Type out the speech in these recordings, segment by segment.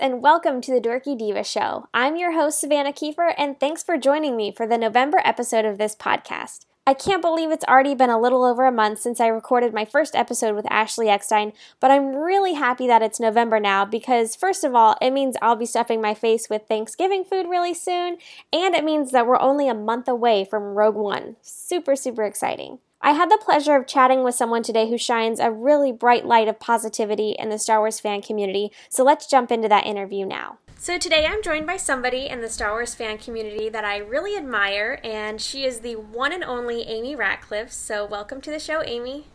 And welcome to the Dorky Diva Show. I'm your host, Savanna Kiefer, and thanks for joining me for the November episode of this podcast. I can't believe it's already been a little over a month since I recorded my first episode with Ashley Eckstein, but I'm really happy that it's November now because, first of all, it means I'll be stuffing my face with Thanksgiving food really soon, and it means that we're only a month away from Rogue One. Super, super exciting. I had the pleasure of chatting with someone today who shines a really bright light of positivity in the Star Wars fan community, so let's jump into that interview now. So, today I'm joined by somebody in the Star Wars fan community that I really admire, and she is the one and only Amy Ratcliffe. So, welcome to the show, Amy.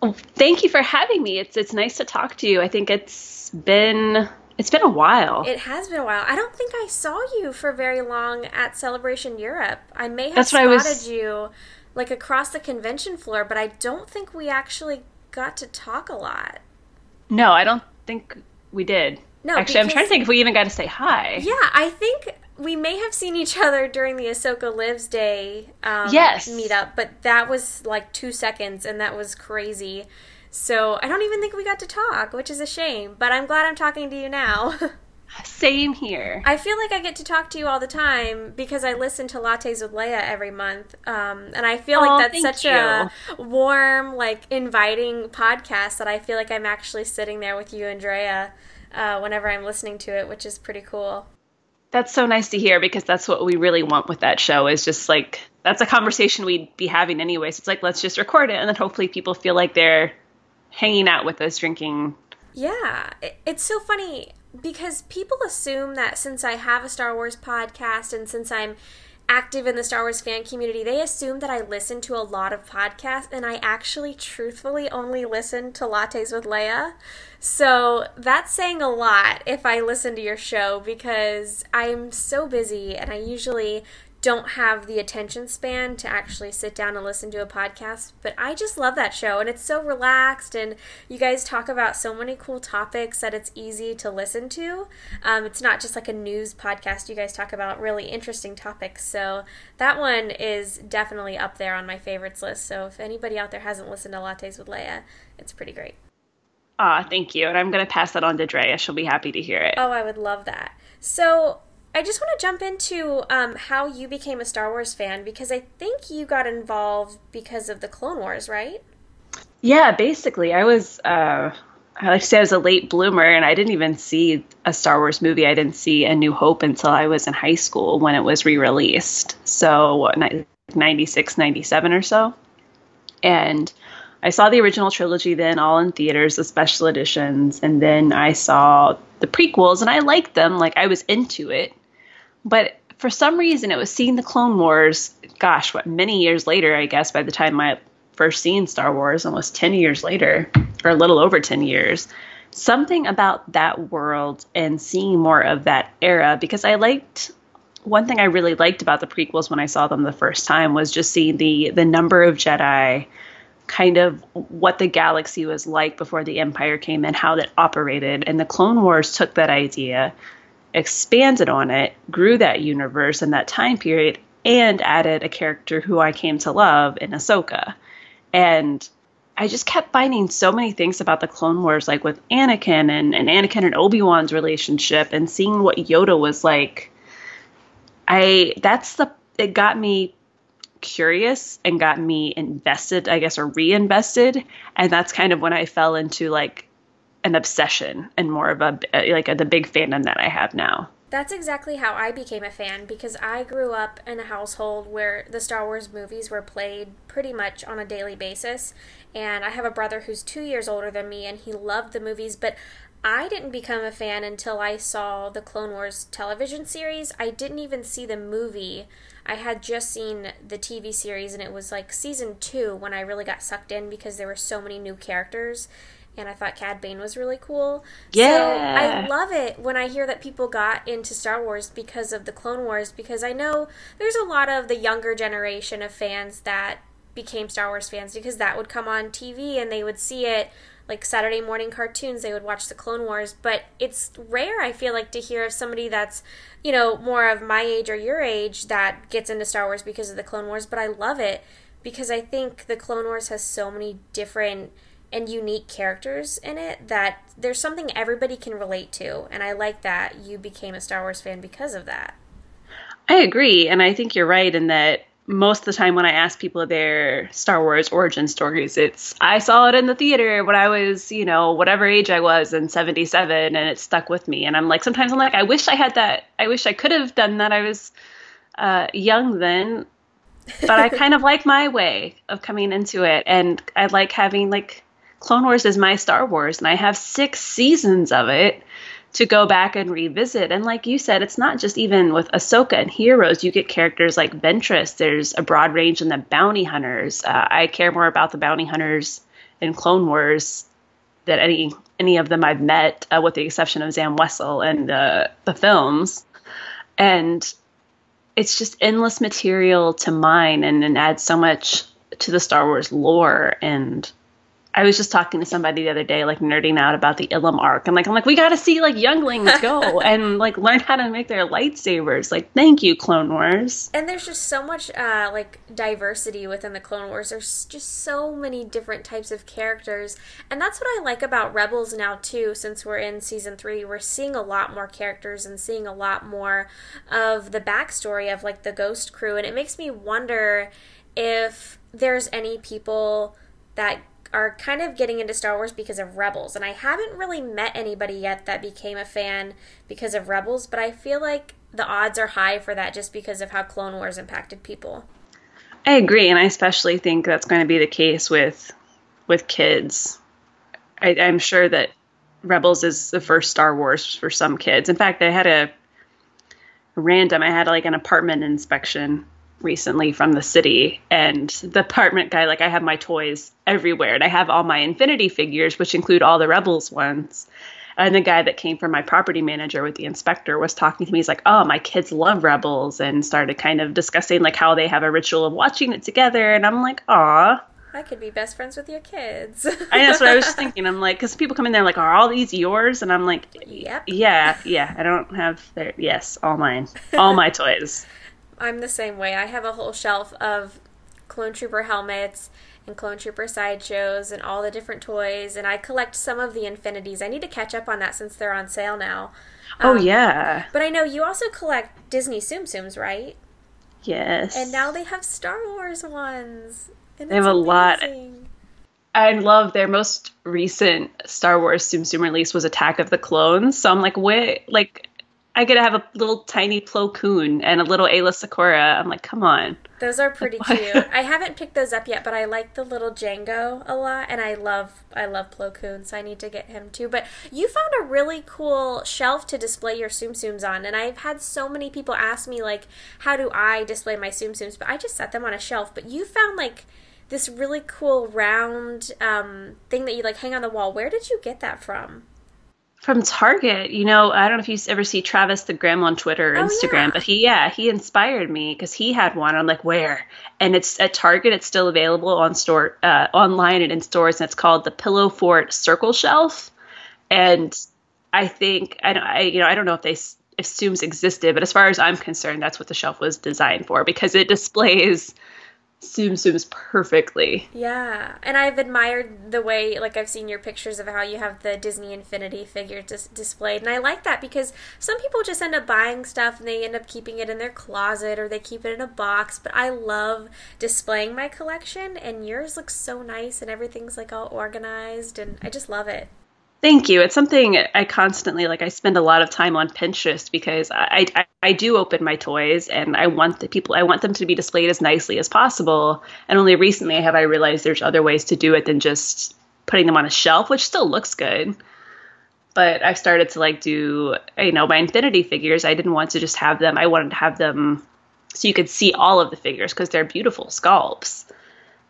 Oh, thank you for having me. It's it's nice to talk to you. I think it's been it's been a while. It has been a while. I don't think I saw you for very long at Celebration Europe. I may have That's spotted was... you like across the convention floor, but I don't think we actually got to talk a lot. No, I don't think we did. No, actually, I'm trying to think if we even got to say hi. Yeah, I think we may have seen each other during the Ahsoka Lives Day um, yes. meetup, but that was like two seconds, and that was crazy. So I don't even think we got to talk, which is a shame. But I'm glad I'm talking to you now. Same here. I feel like I get to talk to you all the time because I listen to Lattes with Leia every month. Um, and I feel like that's such you. a warm, like inviting podcast that I feel like I'm actually sitting there with you, Andrea, uh, whenever I'm listening to it, which is pretty cool. That's so nice to hear because that's what we really want with that show is just like that's a conversation we'd be having anyway. So It's like let's just record it and then hopefully people feel like they're hanging out with us drinking. Yeah, it's so funny because people assume that since I have a Star Wars podcast and since I'm active in the Star Wars fan community, they assume that I listen to a lot of podcasts, and I actually truthfully only listen to Lattes with Leia. So that's saying a lot if I listen to your show because I'm so busy and I usually don't have the attention span to actually sit down and listen to a podcast, but I just love that show and it's so relaxed and you guys talk about so many cool topics that it's easy to listen to. Um, it's not just like a news podcast, you guys talk about really interesting topics. So that one is definitely up there on my favorites list. So if anybody out there hasn't listened to Lattes with Leia, it's pretty great. Ah, thank you. And I'm going to pass that on to Drea. She'll be happy to hear it. Oh, I would love that. So, I just want to jump into um, how you became a Star Wars fan because I think you got involved because of the Clone Wars, right? Yeah, basically, I was. Uh, I like to say I was a late bloomer, and I didn't even see a Star Wars movie. I didn't see A New Hope until I was in high school when it was re-released. So, what, 96, 97 or so, and. I saw the original trilogy then, all in theaters, the special editions, and then I saw the prequels, and I liked them. Like I was into it, but for some reason, it was seeing the Clone Wars. Gosh, what many years later? I guess by the time I first seen Star Wars, almost ten years later, or a little over ten years. Something about that world and seeing more of that era because I liked one thing I really liked about the prequels when I saw them the first time was just seeing the the number of Jedi, kind of what the galaxy was like before the Empire came and how that operated, and the Clone Wars took that idea, expanded on it, grew that universe and that time period, and added a character who I came to love in Ahsoka. And I just kept finding so many things about the Clone Wars, like with Anakin and, and Anakin and Obi Wan's relationship, and seeing what Yoda was like. I that's the it got me curious and got me invested, I guess, or reinvested, and that's kind of when I fell into like an obsession and more of a like a, the big fandom that I have now. That's exactly how I became a fan because I grew up in a household where the Star Wars movies were played pretty much on a daily basis. And I have a brother who's two years older than me and he loved the movies, but I didn't become a fan until I saw the Clone Wars television series. I didn't even see the movie. I had just seen the TV series and it was like season two when I really got sucked in because there were so many new characters and I thought Cad Bane was really cool. Yeah. So I love it when I hear that people got into Star Wars because of the Clone Wars because I know there's a lot of the younger generation of fans that became Star Wars fans because that would come on TV and they would see it like Saturday morning cartoons, they would watch the Clone Wars, but it's rare I feel like to hear of somebody that's, you know, more of my age or your age that gets into Star Wars because of the Clone Wars, but I love it because I think the Clone Wars has so many different and unique characters in it that there's something everybody can relate to. And I like that you became a Star Wars fan because of that. I agree. And I think you're right in that most of the time when I ask people their Star Wars origin stories, it's I saw it in the theater when I was, you know, whatever age I was in 77 and it stuck with me. And I'm like, sometimes I'm like, I wish I had that. I wish I could have done that. I was uh, young then, but I kind of like my way of coming into it. And I like having like Clone Wars is my Star Wars and I have six seasons of it to go back and revisit. And like you said, it's not just even with Ahsoka and Heroes. You get characters like Ventress. There's a broad range in the bounty hunters. Uh, I care more about the bounty hunters in Clone Wars than any any of them I've met, uh, with the exception of Zam Wesell and uh, the films. And it's just endless material to mine, and, and adds so much to the Star Wars lore and I was just talking to somebody the other day, like nerding out about the Ilum arc. I'm like, I'm like, we got to see like younglings go and like learn how to make their lightsabers. Like, thank you, Clone Wars. And there's just so much uh, like diversity within the Clone Wars. There's just so many different types of characters, and that's what I like about Rebels now too. Since we're in season three, we're seeing a lot more characters and seeing a lot more of the backstory of like the Ghost Crew, and it makes me wonder if there's any people that are kind of getting into Star Wars because of Rebels. And I haven't really met anybody yet that became a fan because of Rebels, but I feel like the odds are high for that just because of how Clone Wars impacted people. I agree, and I especially think that's going to be the case with with kids. I, I'm sure that Rebels is the first Star Wars for some kids. In fact, I had a random. I had like an apartment inspection recently from the city and the apartment guy like i have my toys everywhere and i have all my infinity figures which include all the rebels ones and the guy that came from my property manager with the inspector was talking to me he's like oh my kids love rebels and started kind of discussing like how they have a ritual of watching it together and i'm like aw I could be best friends with your kids. I know, that's what I was thinking. I'm like, because people come in there like, are all these yours? And I'm like, yep. Yeah, yeah. I don't have their, yes, all mine. All my toys. I'm the same way. I have a whole shelf of Clone Trooper helmets and Clone Trooper sideshows and all the different toys, and I collect some of the Infinities. I need to catch up on that since they're on sale now. Oh, um, oh yeah. But I know you also collect Disney Tsum Tsums, right? Yes. And now they have Star Wars ones. they have a amazing. lot. I love their most recent Star Wars Tsum Tsum release was Attack of the Clones. So I'm like, wait, like I get to have a little tiny Plo Koon and a little Aayla Secura. I'm like, come on. Those are pretty cute. I haven't picked those up yet, but I like the little Jango a lot, and I love I love Plo Koon, so I need to get him too. But you found a really cool shelf to display your Tsum Tsums on, and I've had so many people ask me like, how do I display my Tsum Tsums? But I just set them on a shelf. But you found like this really cool round um, thing that you like hang on the wall. Where did you get that from? From Target. You know, I don't know if you ever see Travis the Gram on Twitter or oh, Instagram, yeah. but he, yeah, he inspired me because he had one. I'm like, where? And it's at Target. It's still available on store, uh, online and in stores, and it's called the Pillow Fort Circle Shelf. And I think I, I you know, I don't know if they if Tsums existed, but as far as I'm concerned, that's what the shelf was designed for because it displays Tsum Tsums perfectly. Yeah, and I've admired the way, like, I've seen your pictures of how you have the Disney Infinity figure dis- displayed, and I like that because some people just end up buying stuff and they end up keeping it in their closet or they keep it in a box. But I love displaying my collection, and yours looks so nice and everything's like all organized, and I just love it. Thank you. It's something I constantly like. I spend a lot of time on Pinterest because I, I, I do open my toys and I want the people I want them to be displayed as nicely as possible. And only recently have I realized there's other ways to do it than just putting them on a shelf, which still looks good. But I've started to like do you know my Infinity figures. I didn't want to just have them. I wanted to have them so you could see all of the figures because they're beautiful sculpts.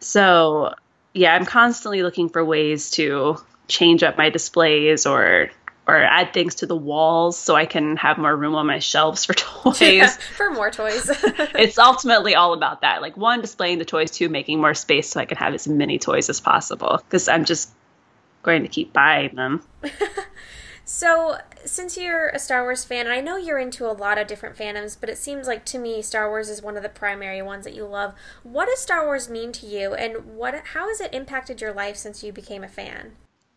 So yeah, I'm constantly looking for ways to change up my displays or or add things to the walls so I can have more room on my shelves for toys. Yeah, for more toys. it's ultimately all about that. Like one, displaying the toys, two, making more space so I can have as many toys as possible. Because I'm just going to keep buying them. So, since you're a Star Wars fan, and I know you're into a lot of different fandoms, but it seems like to me Star Wars is one of the primary ones that you love. What does Star Wars mean to you, and what how has it impacted your life since you became a fan?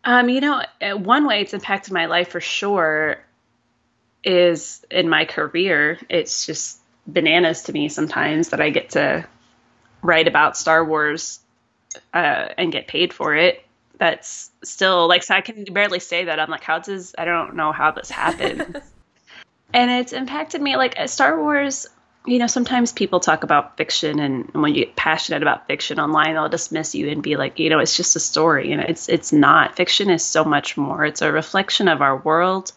Um, you know, uh, one way it's impacted my life for sure is in my career. It's just bananas to me sometimes that I get to write about Star Wars uh, and get paid for it. That's still like so I can barely say that. I'm like, how does I don't know how this happened. and it's impacted me like Star Wars. You know, sometimes people talk about fiction, and when you get passionate about fiction online, they'll dismiss you and be like, you know, it's just a story, and it's it's not. Fiction is so much more. It's a reflection of our world,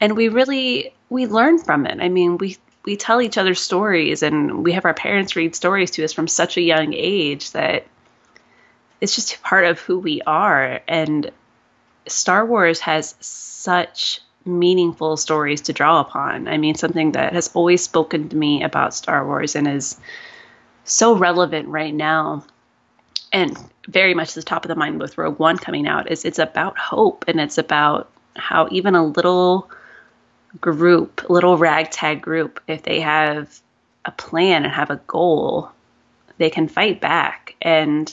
and we really we learn from it. I mean, we we tell each other stories, and we have our parents read stories to us from such a young age that it's just part of who we are. And Star Wars has such meaningful stories to draw upon. I mean, something that has always spoken to me about Star Wars and is so relevant right now and very much the top of the mind with Rogue One coming out is it's about hope and it's about how even a little group, little ragtag group, if they have a plan and have a goal, they can fight back. And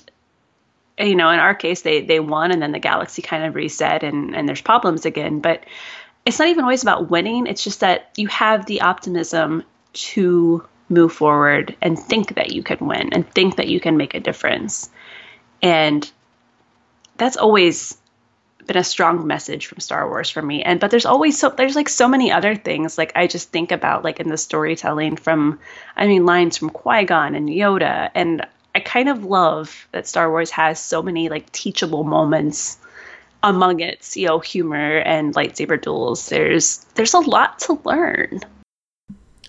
you know, in our case, they they won, and then the galaxy kind of reset, and and there's problems again. But it's not even always about winning. It's just that you have the optimism to move forward and think that you can win and think that you can make a difference. And that's always been a strong message from Star Wars for me. And but there's always so there's like so many other things like I just think about like in the storytelling from I mean lines from Qui-Gon and Yoda and I kind of love that Star Wars has so many like teachable moments among its you know humor and lightsaber duels. There's there's a lot to learn.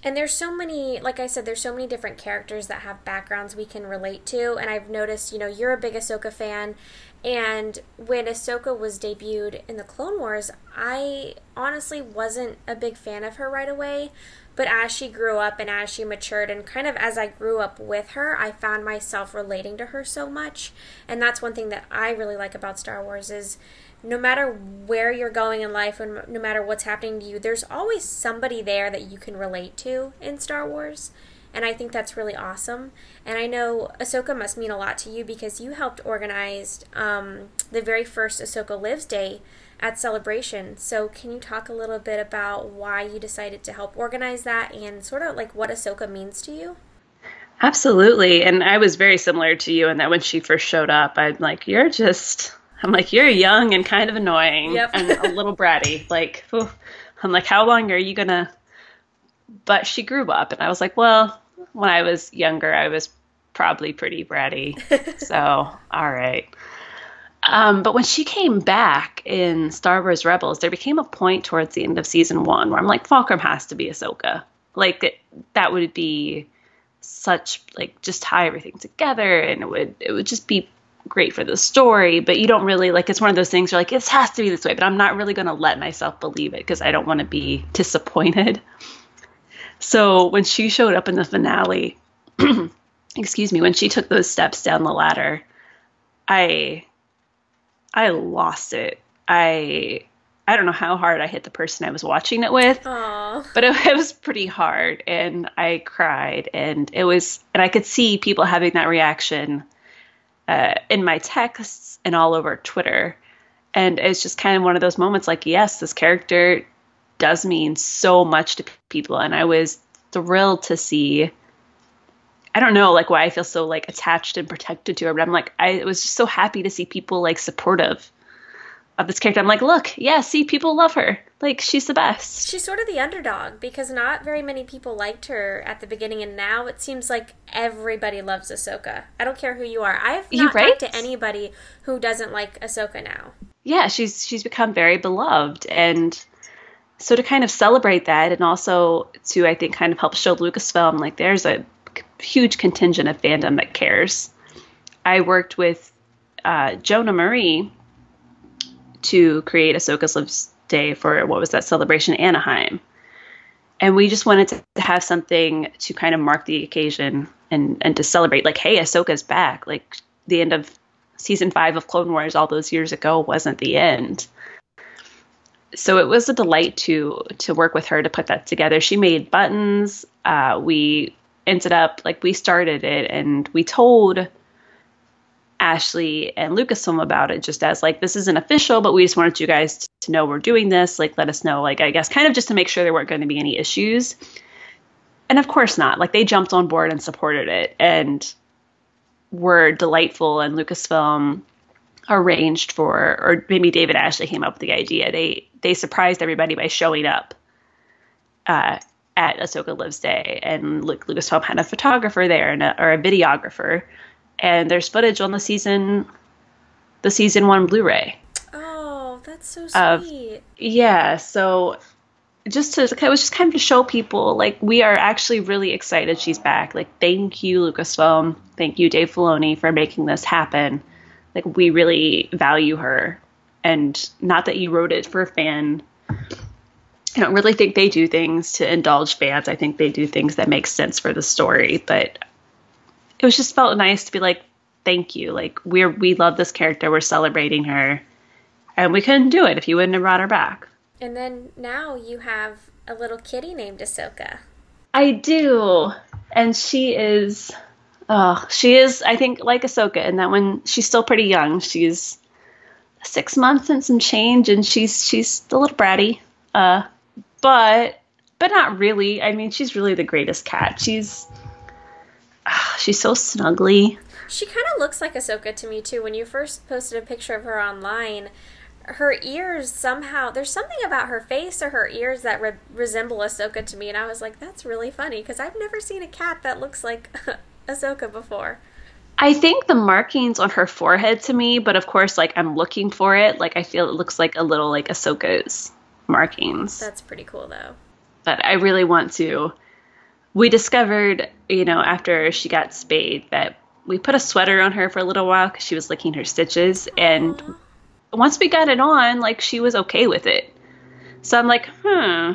And there's so many, like I said, there's so many different characters that have backgrounds we can relate to. And I've noticed, you know, you're a big Ahsoka fan, and when Ahsoka was debuted in the Clone Wars, I honestly wasn't a big fan of her right away. But as she grew up and as she matured, and kind of as I grew up with her, I found myself relating to her so much. And that's one thing that I really like about Star Wars is no matter where you're going in life and no matter what's happening to you, there's always somebody there that you can relate to in Star Wars. And I think that's really awesome. And I know Ahsoka must mean a lot to you because you helped organize um, the very first Ahsoka Lives Day at Celebration. So, can you talk a little bit about why you decided to help organize that and sort of like what Ahsoka means to you? Absolutely. And I was very similar to you in that when she first showed up, I'm like, you're just, I'm like, you're young and kind of annoying yep. and a little bratty. Like, I'm like, how long are you going to? But she grew up, and I was like, well, when I was younger, I was probably pretty bratty. so, all right. Um, but when she came back in Star Wars Rebels, there became a point towards the end of season one where I'm like, Fulcrum has to be Ahsoka. Like it, that would be such like just tie everything together, and it would it would just be great for the story. But you don't really like it's one of those things you're like, it has to be this way, but I'm not really going to let myself believe it because I don't want to be disappointed. So when she showed up in the finale, excuse me, when she took those steps down the ladder, I I lost it. I I don't know how hard I hit the person I was watching it with, Aww. but it, it, was pretty hard, and I cried, and it was, and I could see people having that reaction uh, in my texts and all over Twitter, and it's just kind of one of those moments, like, yes, this character does mean so much to people, and I was thrilled to see I don't know like why I feel so like attached and protected to her, but I'm like I was just so happy to see people like supportive of this character. I'm like, look, yeah, see, people love her. Like she's the best. She's sort of the underdog because not very many people liked her at the beginning, and now it seems like everybody loves Ahsoka. I don't care who you are. I've not right? talked to anybody who doesn't like Ahsoka now. Yeah, she's she's become very beloved, and so to kind of celebrate that, and also to I think kind of help show Lucasfilm like there's a huge contingent of fandom that cares. I worked with uh, Jonah Marie to create Ahsoka's Lives Day for what was that celebration Anaheim. And we just wanted to have something to kind of mark the occasion and, and to celebrate, like, hey, Ahsoka's back. Like, the end of season five of Clone Wars all those years ago wasn't the end. So it was a delight to to work with her to put that together. She made buttons. Uh, we ended up like we started it and we told Ashley and Lucasfilm about it just as like this isn't official, but we just wanted you guys to know we're doing this. Like let us know, like I guess kind of just to make sure there weren't going to be any issues. And of course not. Like they jumped on board and supported it and were delightful and Lucasfilm arranged for or maybe David Ashley came up with the idea. They they surprised everybody by showing up uh, at Ahsoka Lives Day and Luke, Lucasfilm had a photographer there and a, or a videographer and there's footage on the season the season one Blu-ray. Oh, that's so sweet. Of, yeah, so just to it was just kind of to show people like we are actually really excited she's back. Like thank you Lucasfilm, thank you Dave Filoni for making this happen. Like we really value her, and not that you wrote it for a fan. I don't really think they do things to indulge fans. I think they do things that make sense for the story, but it was just felt nice to be like, thank you. Like we're we love this character. We're celebrating her, and we couldn't do it if you wouldn't have brought her back. And then now you have a little kitty named Ahsoka. I do, and she is. Oh, she is. I think like Ahsoka, and that when she's still pretty young. She's six months and some change, and she's she's a little bratty. Uh, but but not really. I mean, she's really the greatest cat. She's she's so snuggly. She kind of looks like Ahsoka to me too. When you first posted a picture of her online, her ears somehow there's something about her face or her ears that re- resemble Ahsoka to me, and I was like, that's really funny because I've never seen a cat that looks like Ahsoka before. I think the markings on her forehead to me, but of course, like I'm looking for it. Like I feel it looks like a little like Ahsoka's markings. That's pretty cool, though. But I really want to we discovered, you know, after she got spayed that we put a sweater on her for a little while because she was licking her stitches. And Aww. once we got it on, like she was okay with it. So I'm like, hmm.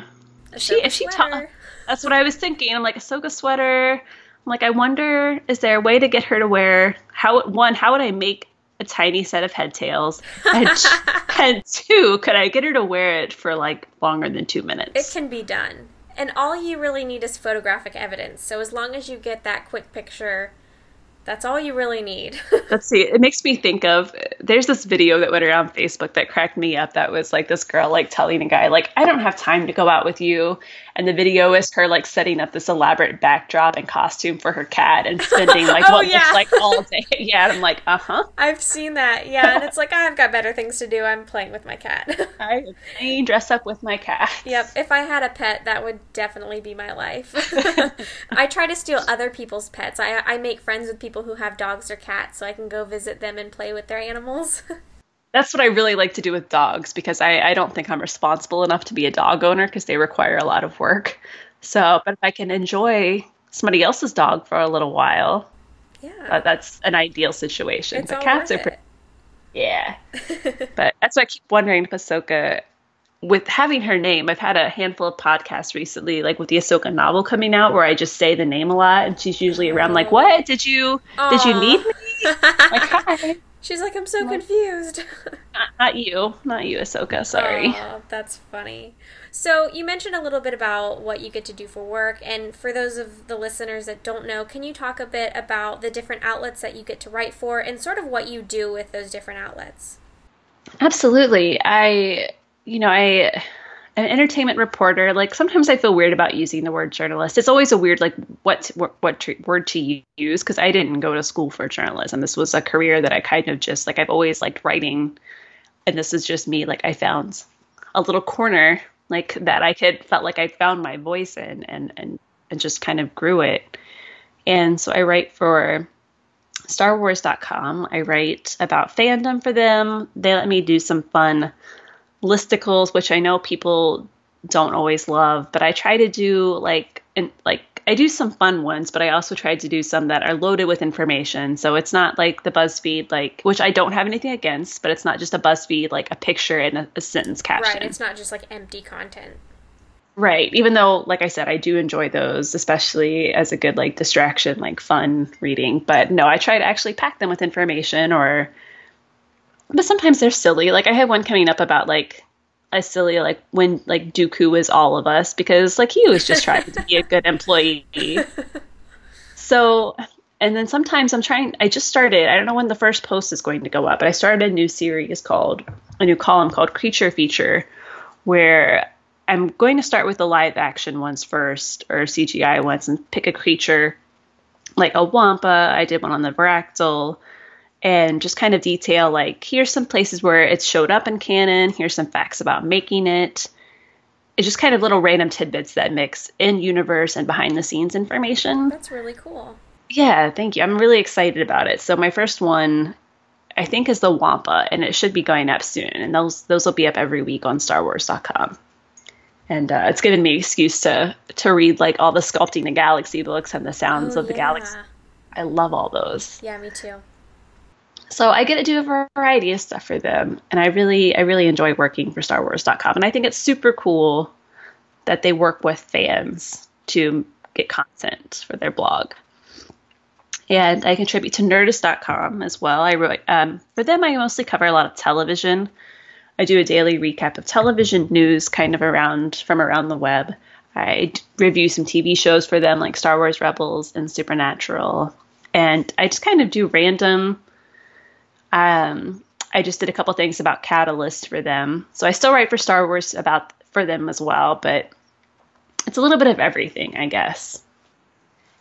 She, if she ta- that's what I was thinking. I'm like, Ahsoka sweater. Like, I wonder, is there a way to get her to wear how one? How would I make a tiny set of head tails? And, and two, could I get her to wear it for like longer than two minutes? It can be done. And all you really need is photographic evidence. So as long as you get that quick picture that's all you really need. Let's see. It makes me think of there's this video that went around Facebook that cracked me up that was like this girl like telling a guy like I don't have time to go out with you and the video is her like setting up this elaborate backdrop and costume for her cat and spending like oh, what yeah. looks like all day. Yeah, I'm like, "Uh-huh." I've seen that. Yeah, and it's like I've got better things to do. I'm playing with my cat. I dress up with my cat. Yep, if I had a pet, that would definitely be my life. I try to steal other people's pets. I I make friends with people who have dogs or cats so I can go visit them and play with their animals. That's what I really like to do with dogs because I, I don't think I'm responsible enough to be a dog owner because they require a lot of work. So, but if I can enjoy somebody else's dog for a little while, yeah, that's an ideal situation. It's but cats are pretty, yeah. but that's why I keep wondering if Ahsoka with having her name, I've had a handful of podcasts recently, like with the Ahsoka novel coming out, where I just say the name a lot, and she's usually around like, "What did you Aww. did you need me?" like, hi. She's like, "I'm so confused." not, not, you, not you, Ahsoka. Sorry. Aww, that's funny. So you mentioned a little bit about what you get to do for work, and for those of the listeners that don't know, can you talk a bit about the different outlets that you get to write for, and sort of what you do with those different outlets? Absolutely. I you know, I an entertainment reporter. Like sometimes I feel weird about using the word journalist. It's always a weird like what what, what to, word to use because I didn't go to school for journalism. This was a career that I kind of just like I've always liked writing, and this is just me. Like I found a little corner like that I could felt like I found my voice in and and and just kind of grew it. And so I write for StarWars.com. I write about fandom for them. They let me do some fun listicles, which I know people don't always love, but I try to do like and like I do some fun ones, but I also try to do some that are loaded with information. So it's not like the BuzzFeed, like which I don't have anything against, but it's not just a BuzzFeed like a picture and a, a sentence caption. Right. It's not just like empty content. Right. Even though, like I said, I do enjoy those, especially as a good like distraction, like fun reading. But no, I try to actually pack them with information or but sometimes they're silly. Like I have one coming up about like a silly like when like Dooku was all of us because like he was just trying to be a good employee. So and then sometimes I'm trying I just started, I don't know when the first post is going to go up, but I started a new series called a new column called Creature Feature where I'm going to start with the live action ones first or CGI ones and pick a creature like a wampa. I did one on the Varactyl and just kind of detail like here's some places where it's showed up in canon, here's some facts about making it. It's just kind of little random tidbits that mix in universe and behind the scenes information. That's really cool. Yeah, thank you. I'm really excited about it. So my first one I think is the Wampa and it should be going up soon and those those will be up every week on starwars.com and uh, it's given me excuse to to read like all the sculpting the galaxy books and the sounds Oh, of the yeah. galaxy i love all those Yeah, me too. So i get to do a variety of stuff for them and i really i really enjoy working for starwars.com and i think it's super cool that they work with fans to get content for their blog and i contribute to nerdist.com as well i wrote um, for them i mostly cover a lot of television I do a daily recap of television news kind of around from around the web. I review some TV shows for them like Star Wars Rebels and Supernatural. And I just kind of do random um I just did a couple things about Catalyst for them. So I still write for Star Wars about for them as well, but it's a little bit of everything, I guess.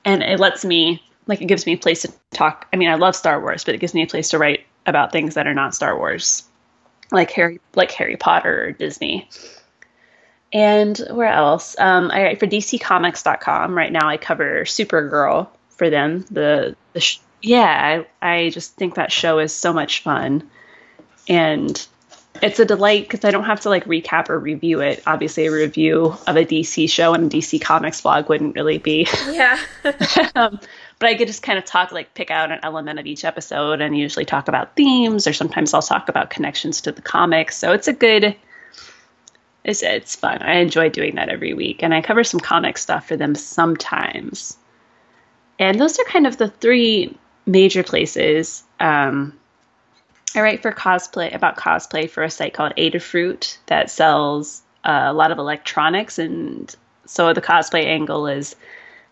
And it lets me like it gives me a place to talk. I mean, I love Star Wars, but it gives me a place to write about things that are not Star Wars like Harry like Harry Potter or Disney. And where else? Um, I write for DCComics.com. Right now, I cover Supergirl for them. The, the sh- yeah, I, I just think that show is so much fun, and it's a delight because I don't have to like recap or review it. Obviously, a review of a DC show and a DC Comics blog wouldn't really be Yeah. um, but I could just kind of talk, like pick out an element of each episode and usually talk about themes, or sometimes I'll talk about connections to the comics. So it's a good, it's, it's fun. I enjoy doing that every week. And I cover some comic stuff for them sometimes. And those are kind of the three major places. Um, I write for cosplay about cosplay for a site called Adafruit that sells uh, a lot of electronics, and so the cosplay angle is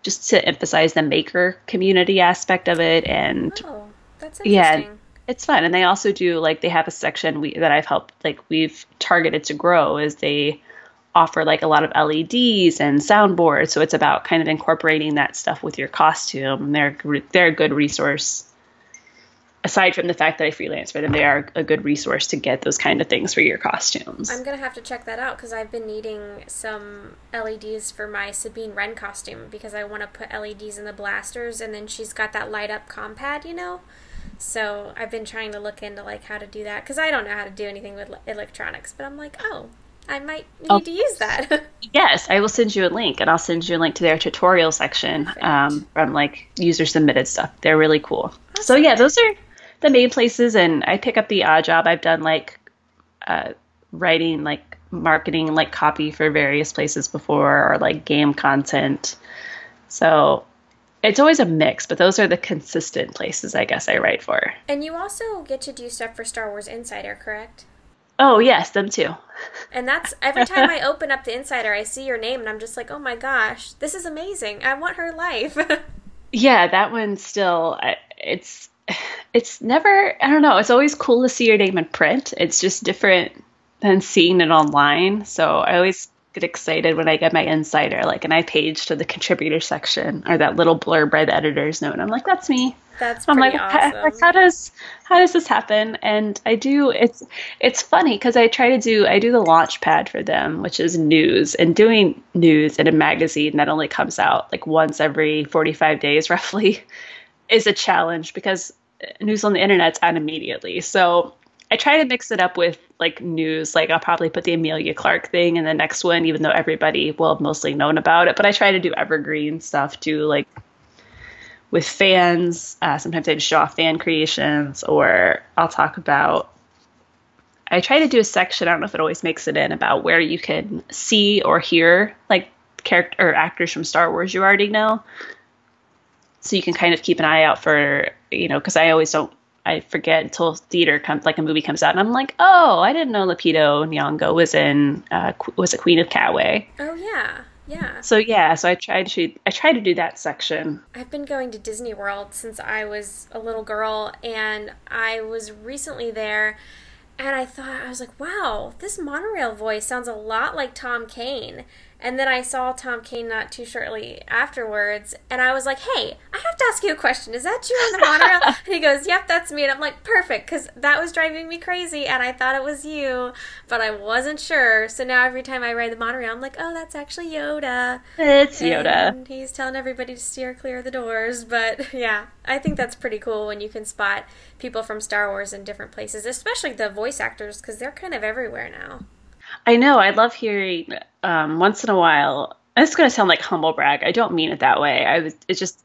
just to emphasize the maker community aspect of it, and oh, Yeah. it's fun. And they also do like they have a section we, that I've helped like we've targeted to grow is they offer like a lot of LEDs and soundboards. So it's about kind of incorporating that stuff with your costume. They're they're a good resource. Aside from the fact that I freelance for them, they are a good resource to get those kind of things for your costumes. I'm gonna have to check that out because I've been needing some LEDs for my Sabine Wren costume because I want to put LEDs in the blasters, and then she's got that light up compad, you know. So I've been trying to look into like how to do that because I don't know how to do anything with electronics, but I'm like, oh, I might need Oh. to use that. Yes, I will send you a link, and I'll send you a link to their tutorial section um, from like user submitted stuff. They're really cool. So yeah, those are the main places, and I pick up the odd job. I've done like uh, writing, like marketing, like copy for various places before, or like game content. So it's always a mix, but those are the consistent places I guess I write for. and you also get to do stuff for Star Wars Insider, correct? Oh yes, them too. And that's every time I open up the Insider, I see your name, and I'm just like, oh my gosh, this is amazing. I want her life. Yeah, that one still it's it's never I don't know, it's always cool to see your name in print. It's just different than seeing it online. So I always get excited when I get my insider like an I page to the contributor section or that little blurb by the editor's note. And I'm like, that's me. That's I'm like, "How- awesome. like, how does how does this happen? And I do. It's it's funny because I try to do I do the launch pad for them, which is news, and doing news in a magazine that only comes out like once every 45 days, roughly, is a challenge because uh, news on the internet's out immediately. So I try to mix it up with like news. Like I'll probably put the Emilia Clarke thing in the next one, even though everybody will have mostly known about it. But I try to do evergreen stuff too, like with fans. Uh, sometimes I just show off fan creations, or I'll talk about. I try to do a section. I don't know if it always makes it in about where you can see or hear like character or actors from Star Wars you already know. So you can kind of keep an eye out for you know because I always don't. I forget until theater comes, like a movie comes out, and I'm like, oh, I didn't know Lupita Nyong'o was in uh, was a Queen of Katwe. Oh yeah, yeah. So yeah, so I tried to I tried to do that section. I've been going to Disney World since I was a little girl, and I was recently there. And I thought, I was like, wow, this monorail voice sounds a lot like Tom Kane. And then I saw Tom Kane not too shortly afterwards, and I was like, "Hey, I have to ask you a question. Is that you on the monorail?" and he goes, "Yep, that's me." And I'm like, "Perfect," because that was driving me crazy, and I thought it was you, but I wasn't sure. So now every time I ride the monorail, I'm like, "Oh, that's actually Yoda." It's Yoda. And he's telling everybody to steer clear of the doors. But yeah, I think that's pretty cool when you can spot people from Star Wars in different places, especially the voice actors, because they're kind of everywhere now. I know. I love hearing um, once in a while. It's going to sound like humble brag. I don't mean it that way. I was. It's just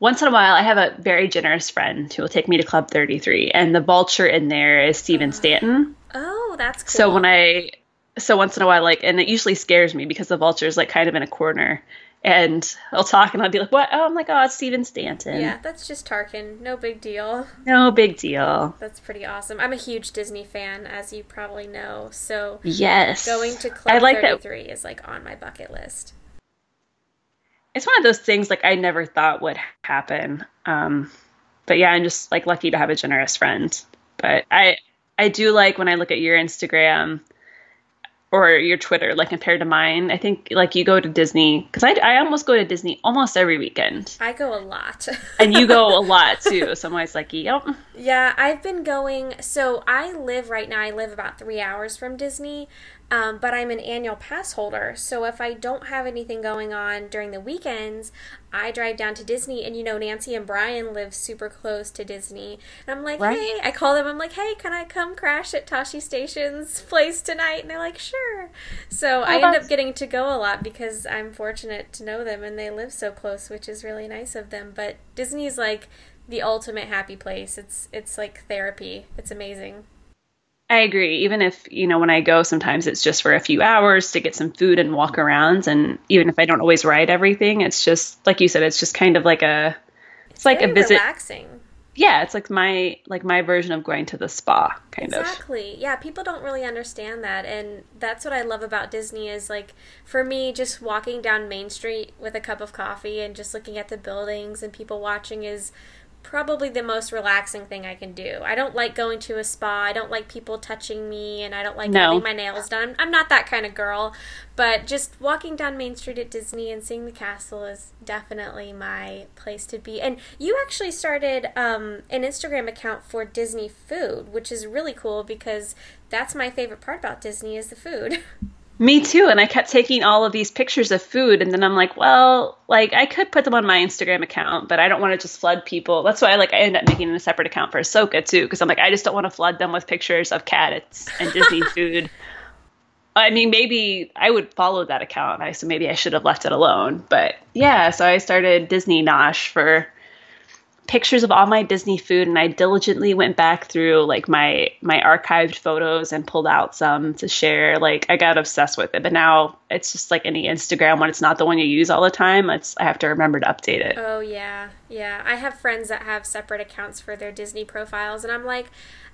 once in a while. I have a very generous friend who will take me to Club Thirty Three, and the vulture in there is Stephen Stanton. Oh, that's cool. So when I, so once in a while, like, and it usually scares me because the vulture is like kind of in a corner, and I'll talk and I'll be like, "What?" Oh, I'm like, "Oh, it's Stephen Stanton." Yeah, that's just Tarkin. No big deal. No big deal. That's pretty awesome. I'm a huge Disney fan, as you probably know. So yes, going to Club I like 33 that. is like on my bucket list. It's one of those things like I never thought would happen. Um, but yeah, I'm just like lucky to have a generous friend. But I I do like when I look at your Instagram or your Twitter, like compared to mine. I think like you go to Disney because I, I almost go to Disney almost every weekend. I go a lot. and you go a lot too. So I'm always like, yep. Yeah, I've been going. So I live right now, I live about three hours from Disney. Um, but I'm an annual pass holder, so if I don't have anything going on during the weekends, I drive down to Disney. And you know, Nancy and Brian live super close to Disney, and I'm like, right. hey, I call them. I'm like, hey, can I come crash at Tosche Station's place tonight? And they're like, sure. So oh, I end up getting to go a lot because I'm fortunate to know them, and they live so close, which is really nice of them. But Disney's like the ultimate happy place. It's it's like therapy. It's amazing. I agree. Even if, you know, when I go, sometimes it's just for a few hours to get some food and walk around. And even if I don't always ride everything, it's just, like you said, it's just kind of like a, it's, it's like a visit. relaxing. Yeah, it's like my like my version of going to the spa, kind exactly. of. Exactly. Yeah, people don't really understand that, and that's what I love about Disney. Is like for me, just walking down Main Street with a cup of coffee and just looking at the buildings and people watching is probably the most relaxing thing I can do. I don't like going to a spa. I don't like people touching me, and I don't like no. having my nails done. I'm, I'm not that kind of girl. But just walking down Main Street at Disney and seeing the castle is definitely my place to be. And you actually started um, an Instagram account for Disney food, which is really cool because that's my favorite part about Disney is the food. Me too. And I kept taking all of these pictures of food. And then I'm like, well, like I could put them on my Instagram account, but I don't want to just flood people. That's why I like I end up making a separate account for Ahsoka too, because I'm like, I just don't want to flood them with pictures of cats and Disney food. I mean, maybe I would follow that account. I so maybe I should have left it alone. But yeah, so I started Disney Nosh for pictures of all my Disney food and I diligently went back through like my my archived photos and pulled out some to share. Like I got obsessed with it, but now it's just like any Instagram when it's not the one you use all the time, it's I have to remember to update it. Oh yeah. Yeah. I have friends that have separate accounts for their Disney profiles and I'm like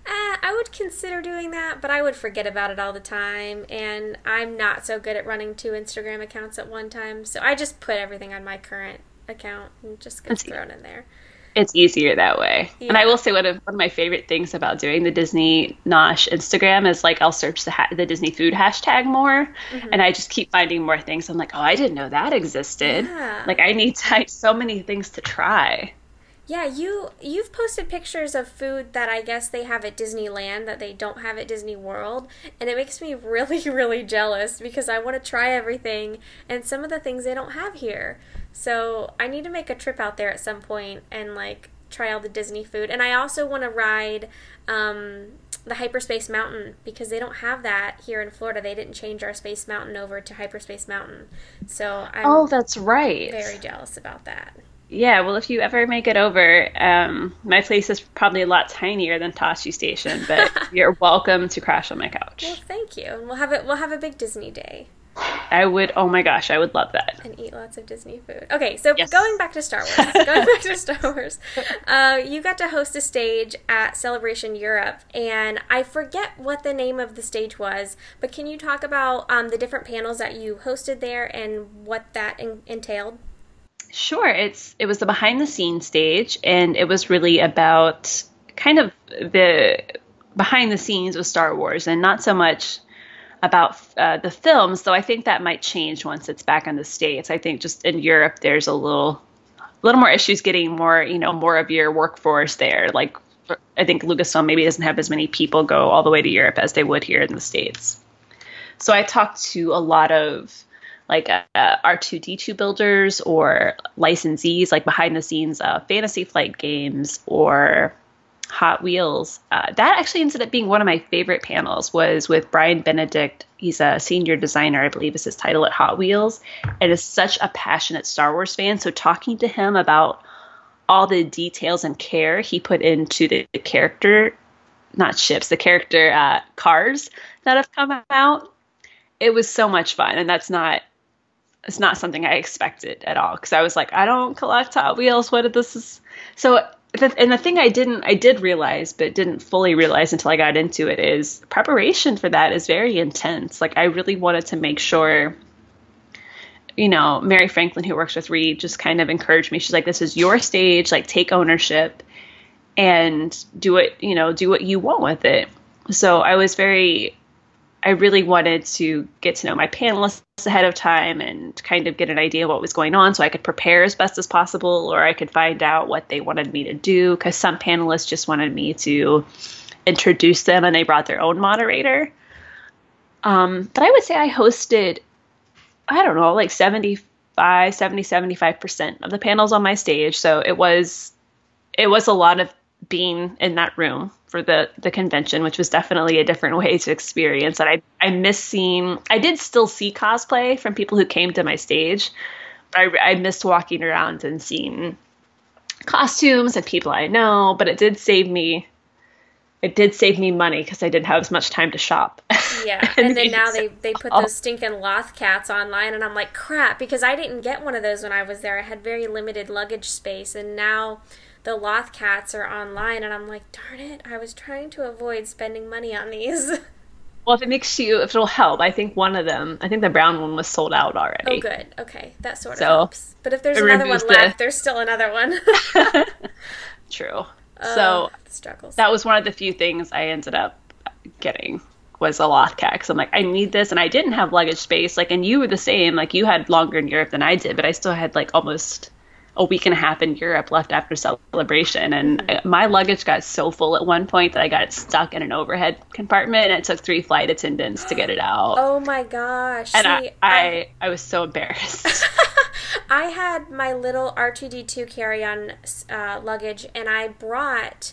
eh, I would consider doing that, but I would forget about it all the time. And I'm not so good at running two Instagram accounts at one time. So I just put everything on my current account and just gets thrown in there it's easier that way. Yeah. And I will say one of one of my favorite things about doing the Disney Nosh Instagram is like I'll search the ha- the Disney food hashtag more, mm-hmm. and I just keep finding more things. I'm like, oh, I didn't know that existed. Yeah. Like I need to, so many things to try. Yeah, you you've posted pictures of food that I guess they have at Disneyland that they don't have at Disney World, and it makes me really really jealous because I want to try everything and some of the things they don't have here. So I need to make a trip out there at some point and like try all the Disney food. And I also want to ride um, the Hyperspace Mountain because they don't have that here in Florida. They didn't change our Space Mountain over to Hyperspace Mountain. So I'm Oh, that's right. Very jealous about that. Yeah, well, if you ever make it over, um, my place is probably a lot tinier than Tosche Station, but you're welcome to crash on my couch. Well, thank you, and we'll have it. We'll have a big Disney day. I would. Oh my gosh, I would love that. And eat lots of Disney food. Okay, so Yes. going back to Star Wars. going back to Star Wars. Uh, you got to host a stage at Celebration Europe, and I forget what the name of the stage was, but can you talk about um, the different panels that you hosted there and what that en- entailed? Sure. It's it was the behind the scenes stage, and it was really about kind of the behind the scenes of Star Wars, and not so much about uh, the films. So I think that might change once it's back in the states. I think just in Europe, there's a little a little more issues getting more you know more of your workforce there. Like I think Lucasfilm maybe doesn't have as many people go all the way to Europe as they would here in the states. So I talked to a lot of like uh, R2D2 builders or licensees, like behind the scenes uh, Fantasy Flight games or Hot Wheels. Uh, that actually ended up being one of my favorite panels. Was with Bryan Benedict. He's a senior designer, I believe, is his title at Hot Wheels, and is such a passionate Star Wars fan. So talking to him about all the details and care he put into the, the character, not ships, the character uh, cars that have come out, it was so much fun. And that's not it's not something I expected at all because I was like, I don't collect Hot Wheels. What did this is? So, and the thing I didn't, I did realize, but didn't fully realize until I got into it is preparation for that is very intense. Like, I really wanted to make sure, you know, Mary Franklin, who works with Reed, just kind of encouraged me. She's like, this is your stage, like, take ownership and do it, you know, do what you want with it. So, I was very I really wanted to get to know my panelists ahead of time and kind of get an idea of what was going on so I could prepare as best as possible or I could find out what they wanted me to do because some panelists just wanted me to introduce them and they brought their own moderator. Um, but I would say I hosted, I don't know, like 75, 70, 75% of the panels on my stage. So it was, it was a lot of being in that room for the the convention, which was definitely a different way to experience. And I I miss seeing. I did still see cosplay from people who came to my stage. But I I missed walking around and seeing costumes and people I know. But it did save me. It did save me money because I didn't have as much time to shop. Yeah, and then now they they put those stinking loth cats online, and I'm like, crap, because I didn't get one of those when I was there. I had very limited luggage space, and now the loth cats are online, and I'm like, darn it, I was trying to avoid spending money on these. Well, if it makes you, if it'll help, I think one of them, I think the brown one was sold out already. Oh, good. Okay, that sort of So, helps. But if there's another one the- left, there's still another one. True. Uh, so struggles. that was one of the few things I ended up getting was a loth cat because I'm like I need this and I didn't have luggage space like and you were the same like you had longer in Europe than I did but I still had like almost a week and a half in Europe left after celebration and Mm-hmm. my luggage got so full at one point that I got stuck in an overhead compartment and it took three flight attendants to get it out oh my gosh. and See, I, I I was so embarrassed I had my little R2D2 carry-on uh, luggage, and I brought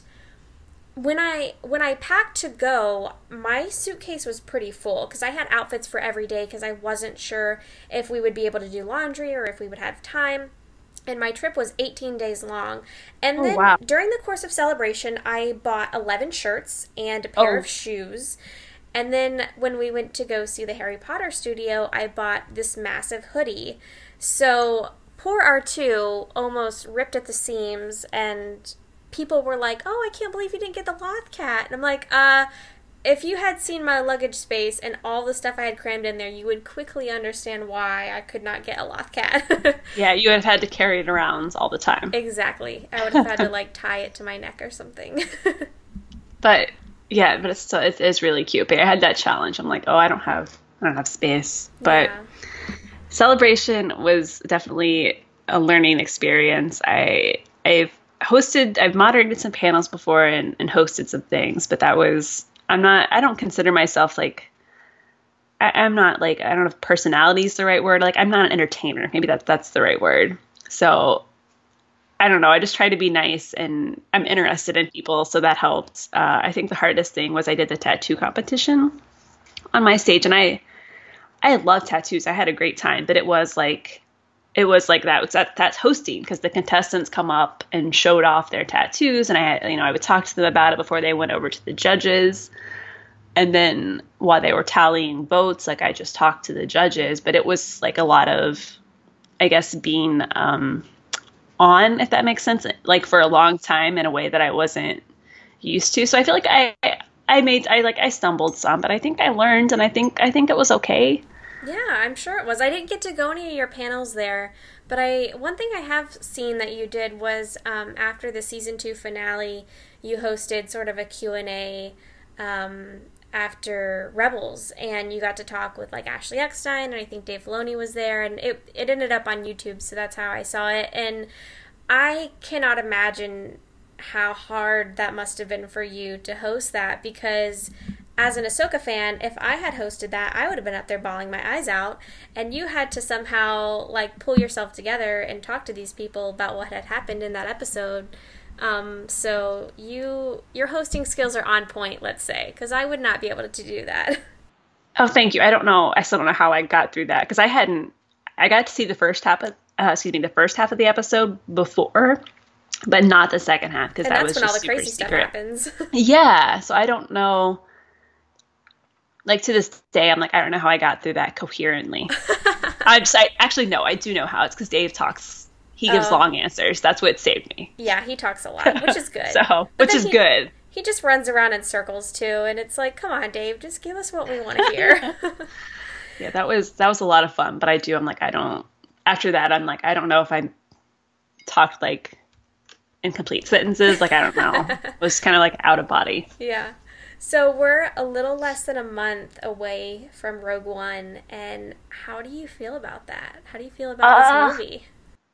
when I when I packed to go, my suitcase was pretty full because I had outfits for every day because I wasn't sure if we would be able to do laundry or if we would have time. And my trip was 18 days long. And Oh, then wow. during the course of celebration, I bought 11 shirts and a pair Oh. of shoes. And then when we went to go see the Harry Potter studio, I bought this massive hoodie. So poor R2 almost ripped at the seams, and people were like, "Oh, I can't believe you didn't get the Loth Cat." And I'm like, "Uh, if you had seen my luggage space and all the stuff I had crammed in there, you would quickly understand why I could not get a Loth Cat." yeah you would have had to carry it around all the time exactly. I would have had to like tie it to my neck or something. but yeah, but it's still it is really cute. But I had that challenge. I'm like, oh, I don't have I don't have space. But Yeah. celebration was definitely a learning experience. I I've hosted I've moderated some panels before and, and hosted some things, but that was I'm not I don't consider myself like I, I'm not like I don't know if personality is the right word. Like I'm not an entertainer. Maybe that that's the right word. So I don't know. I just try to be nice and I'm interested in people, so that helped. Uh, I think the hardest thing was I did the tattoo competition on my stage, and I I love tattoos. I had a great time, but it was like it was like that. It's that that's hosting because the contestants come up and showed off their tattoos, and I you know I would talk to them about it before they went over to the judges. and then while they were tallying votes, like I just talked to the judges, but it was like a lot of, I guess, being um, on, if that makes sense, like for a long time in a way that I wasn't used to. So I feel like I, I made, I like, I stumbled some, but I think I learned, and I think, I think it was okay. Yeah, I'm sure it was. I didn't get to go any of your panels there, but I one thing I have seen that you did was um, after the season two finale, you hosted sort of a Q and A um, after Rebels, and you got to talk with like Ashley Eckstein, and I think Dave Filoni was there, and it it ended up on YouTube, so that's how I saw it, and I cannot imagine how hard that must have been for you to host that because as an Ahsoka fan, if I had hosted that, I would have been up there bawling my eyes out, and you had to somehow like pull yourself together and talk to these people about what had happened in that episode um, so you your hosting skills are on point, let's say, because I would not be able to do that. Oh, thank you. I don't know. I still don't know how I got through that because I hadn't. I got to see the first half of, uh, excuse me, the first half of the episode before, but not the second half because that was when just all the crazy secret. stuff happens. yeah, so I don't know. Like to this day, I'm like, I don't know how I got through that coherently. I'm just, I actually no, I do know how. It's because Dave talks he gives uh, long answers. That's what saved me. Yeah, he talks a lot, which is good. so, which is he, good. He just runs around in circles too, and it's like, come on, Dave, just give us what we want to hear. yeah, that was that was a lot of fun. But I do, I'm like, I don't. After that, I'm like, I don't know if I talked like incomplete sentences. Like, I don't know. it was kind of like out of body. Yeah. So we're a little less than a month away from Rogue One, and how do you feel about that? How do you feel about uh, this movie?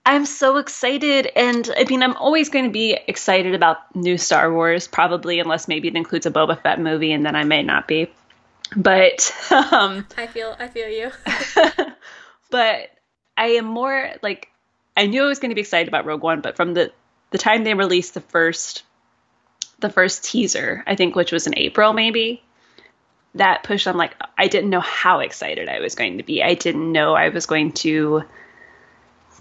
I'm so excited. And I mean, I'm always going to be excited about new Star Wars, probably, unless maybe it includes a Boba Fett movie, and then I may not be. But um, I feel I feel you. but I am more like I knew I was going to be excited about Rogue One, but from the the time they released the first the first teaser, I think, which was in April, maybe that pushed I'm like, I didn't know how excited I was going to be. I didn't know I was going to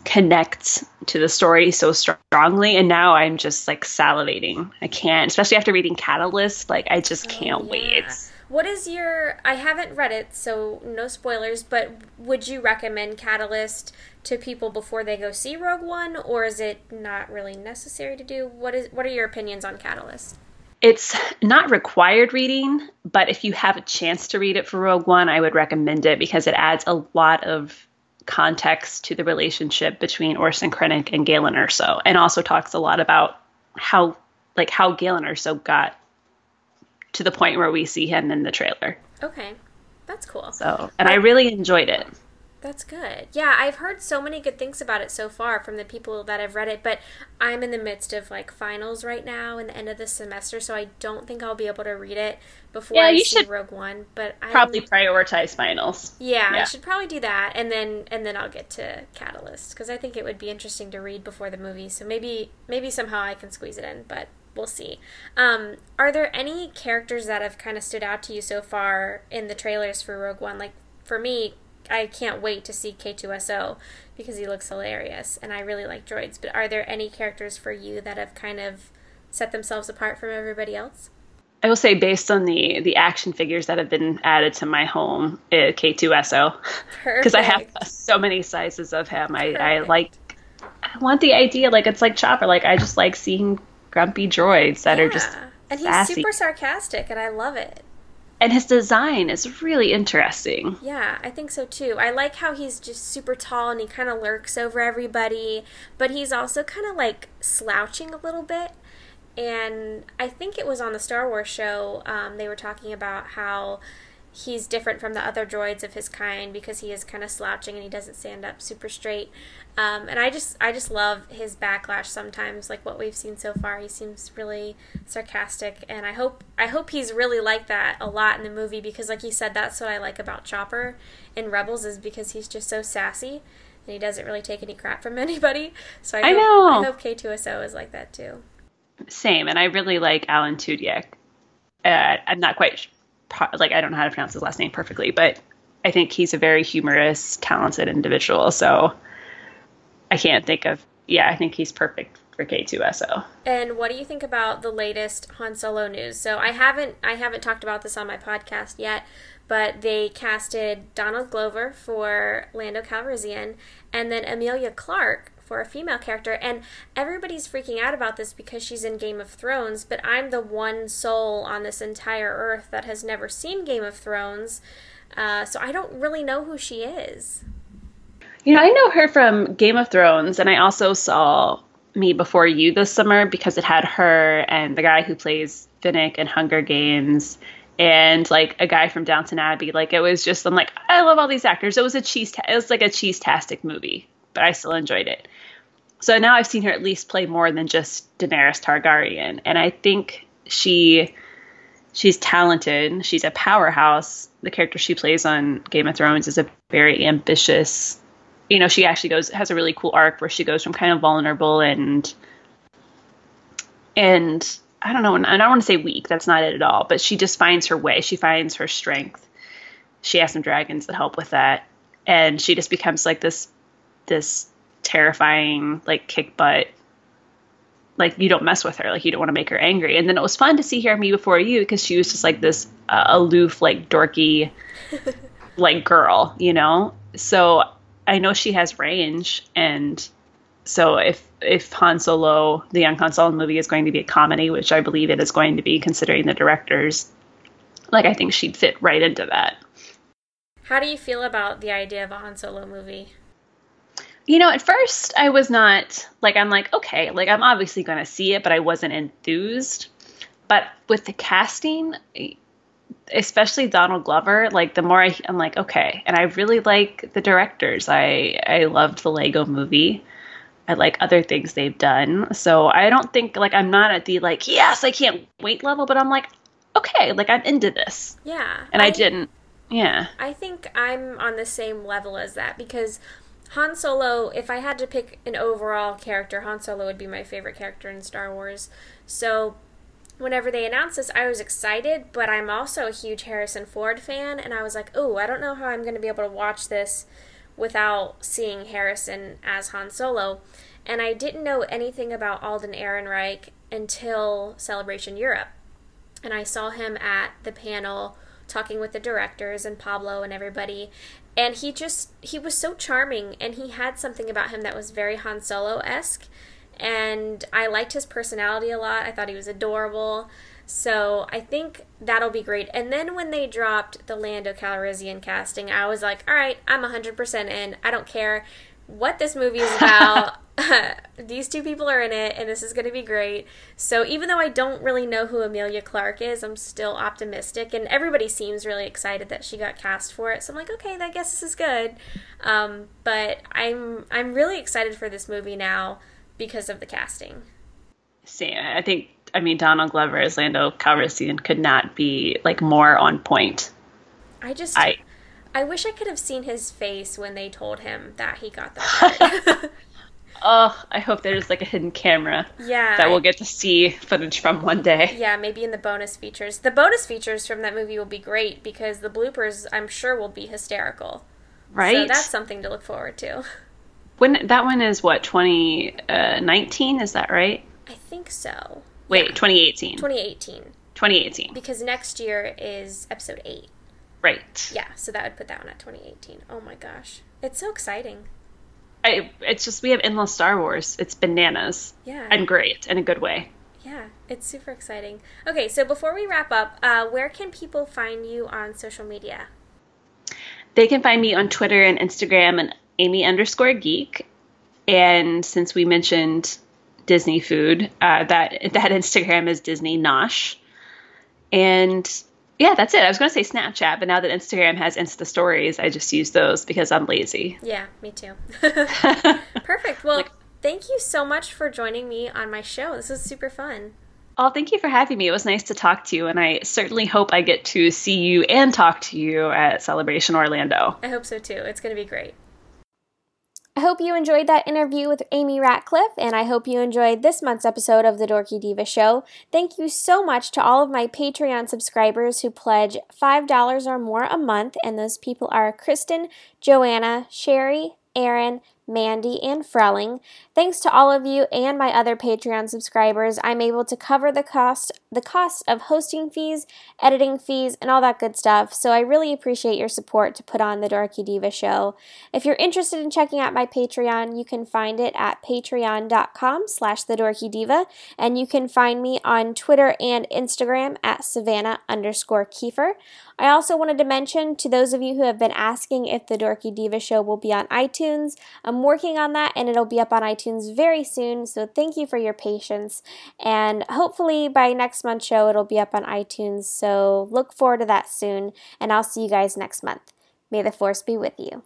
connect to the story so strongly and now i'm just like salivating i can't especially after reading catalyst like i just oh, can't oh, yeah. wait what is your i haven't read it so no spoilers but would you recommend catalyst to people before they go see rogue one or is it not really necessary to do? What is what are your opinions on catalyst? It's not required reading, but if you have a chance to read it for Rogue One, I would recommend it because it adds a lot of context to the relationship between Orson Krennic and Galen Erso, and also talks a lot about how like how Galen Erso got to the point where we see him in the trailer. Okay, that's cool. So, and I really enjoyed it. That's good. Yeah, I've heard so many good things about it so far from the people that have read it, but I'm in the midst of like finals right now and the end of the semester, so I don't think I'll be able to read it before yeah, I you see should Rogue One. But probably I'm, prioritize finals. Yeah, yeah, I should probably do that, and then and then I'll get to Catalyst because I think it would be interesting to read before the movie. So maybe maybe somehow I can squeeze it in, but we'll see. Um, are there any characters that have kind of stood out to you so far in the trailers for Rogue One? Like for me, I can't wait to see K2SO because he looks hilarious and I really like droids. But are there any characters for you that have kind of set themselves apart from everybody else? I will say, based on the the action figures that have been added to my home, uh, K2SO, because I have so many sizes of him. I, I like, I want the idea like it's like Chopper. Like I just like seeing grumpy droids that yeah. are just and he's sassy. super sarcastic, and I love it and his design is really interesting. Yeah, I think so too. I like how he's just super tall and he kind of lurks over everybody, but he's also kind of like slouching a little bit. And I think it was on the Star Wars show, um, they were talking about how he's different from the other droids of his kind because he is kind of slouching and he doesn't stand up super straight. Um, and I just I just love his backlash sometimes, like what we've seen so far. He seems really sarcastic, and I hope I hope he's really like that a lot in the movie because, like he said, that's what I like about Chopper in Rebels is because he's just so sassy and he doesn't really take any crap from anybody. So I, I hope, know I hope K2SO is like that too. Same, and I really like Alan Tudyk. Uh, I'm not quite like I don't know how to pronounce his last name perfectly, but I think he's a very humorous, talented individual. So I can't think of. Yeah, I think he's perfect for for K2SO. And what do you think about the latest Han Solo news? So I haven't I haven't talked about this on my podcast yet, but they casted Donald Glover for Lando Calrissian and then Emilia Clarke for a female character and everybody's freaking out about this because she's in Game of Thrones, but I'm the one soul on this entire earth that has never seen Game of Thrones. Uh, so I don't really know who she is. You know, I know her from Game of Thrones, and I also saw Me Before You this summer because it had her and the guy who plays Finnick in Hunger Games and like a guy from Downton Abbey. Like it was just, I'm like, I love all these actors. It was a cheese, it was like a cheese tastic movie, but I still enjoyed it. So now I've seen her at least play more than just Daenerys Targaryen, and I think she she's talented. She's a powerhouse. The character she plays on Game of Thrones is a very ambitious you know, she actually goes has a really cool arc where she goes from kind of vulnerable and and I don't know, and I don't want to say weak. That's not it at all. But she just finds her way. She finds her strength. She has some dragons that help with that, and she just becomes like this this terrifying like kick butt. Like you don't mess with her. Like you don't want to make her angry. And then it was fun to see her me before you because she was just like this uh, aloof, like dorky, like girl, you know. So I know she has range, and so if if Han Solo, the young Han Solo movie, is going to be a comedy, which I believe it is going to be, considering the directors, like I think she'd fit right into that. How do you feel about the idea of a Han Solo movie? You know, at first I was not like I'm like okay, like I'm obviously going to see it, but I wasn't enthused. But with the casting, especially Donald Glover, like the more I, I'm like, okay. And I really like the directors. I I loved the Lego movie. I like other things they've done. So I don't think like I'm not at the like, yes, I can't wait level, but I'm like, okay, like I'm into this. Yeah. And I, I didn't. Yeah. I think I'm on the same level as that because Han Solo, if I had to pick an overall character, Han Solo would be my favorite character in Star Wars. So whenever they announced this, I was excited, but I'm also a huge Harrison Ford fan, and I was like, oh, I don't know how I'm going to be able to watch this without seeing Harrison as Han Solo. And I didn't know anything about Alden Ehrenreich until Celebration Europe. And I saw him at the panel talking with the directors and Pablo and everybody. And he just, he was so charming, and he had something about him that was very Han Solo esque and I liked his personality a lot. I thought he was adorable. So I think that'll be great. And then when they dropped the Lando Calrissian casting, I was like, all right, I'm 100% in. I don't care what this movie is about. These two people are in it, and this is going to be great. So even though I don't really know who Emilia Clarke is, I'm still optimistic, and everybody seems really excited that she got cast for it. So I'm like, okay, I guess this is good. Um, but I'm I'm really excited for this movie now because of the casting. Same. I think I mean Donald Glover as Lando Calrissian could not be like more on point. I just I I wish I could have seen his face when they told him that he got the part. oh, I hope there's like a hidden camera. Yeah. That we'll get to see footage from one day. Yeah, maybe in the bonus features. The bonus features from that movie will be great because the bloopers I'm sure will be hysterical. Right. So that's something to look forward to. When that one is what 2019 uh, is that right? I think so. Wait, yeah. 2018. 2018. 2018. Because next year is episode 8. Right. Yeah, so that would put that one at 2018. Oh my gosh. It's so exciting. I, it's just we have endless Star Wars. It's bananas. Yeah. And great in a good way. Yeah, it's super exciting. Okay, so before we wrap up, uh, where can people find you on social media? They can find me on Twitter and Instagram and Amy underscore geek. And since we mentioned Disney food, uh, that that Instagram is Disney Nosh. And yeah, that's it. I was going to say Snapchat, but now that Instagram has Insta stories, I just use those because I'm lazy. Yeah, me too. Perfect. Well, like, thank you so much for joining me on my show. This was super fun. Oh, thank you for having me. It was nice to talk to you, and I certainly hope I get to see you and talk to you at Celebration Orlando. I hope so too. It's going to be great. I hope you enjoyed that interview with Amy Ratcliffe, and I hope you enjoyed this month's episode of The Dorky Diva Show. Thank you so much to all of my Patreon subscribers who pledge $5 or more a month, and those people are Kristen, Joanna, Sherry, Aaron, Mandy, and Frelling. Thanks to all of you and my other Patreon subscribers, I'm able to cover the cost the cost of hosting fees, editing fees, and all that good stuff. So I really appreciate your support to put on the Dorky Diva show. If you're interested in checking out my Patreon, you can find it at patreon.com slash the Dorky Diva, and you can find me on Twitter and Instagram at Savanna underscore Kiefer. I also wanted to mention to those of you who have been asking if the Dorky Diva show will be on iTunes, I'm working on that and it'll be up on iTunes very soon. So thank you for your patience. And hopefully by next month's show, it'll be up on iTunes. So look forward to that soon. And I'll see you guys next month. May the force be with you.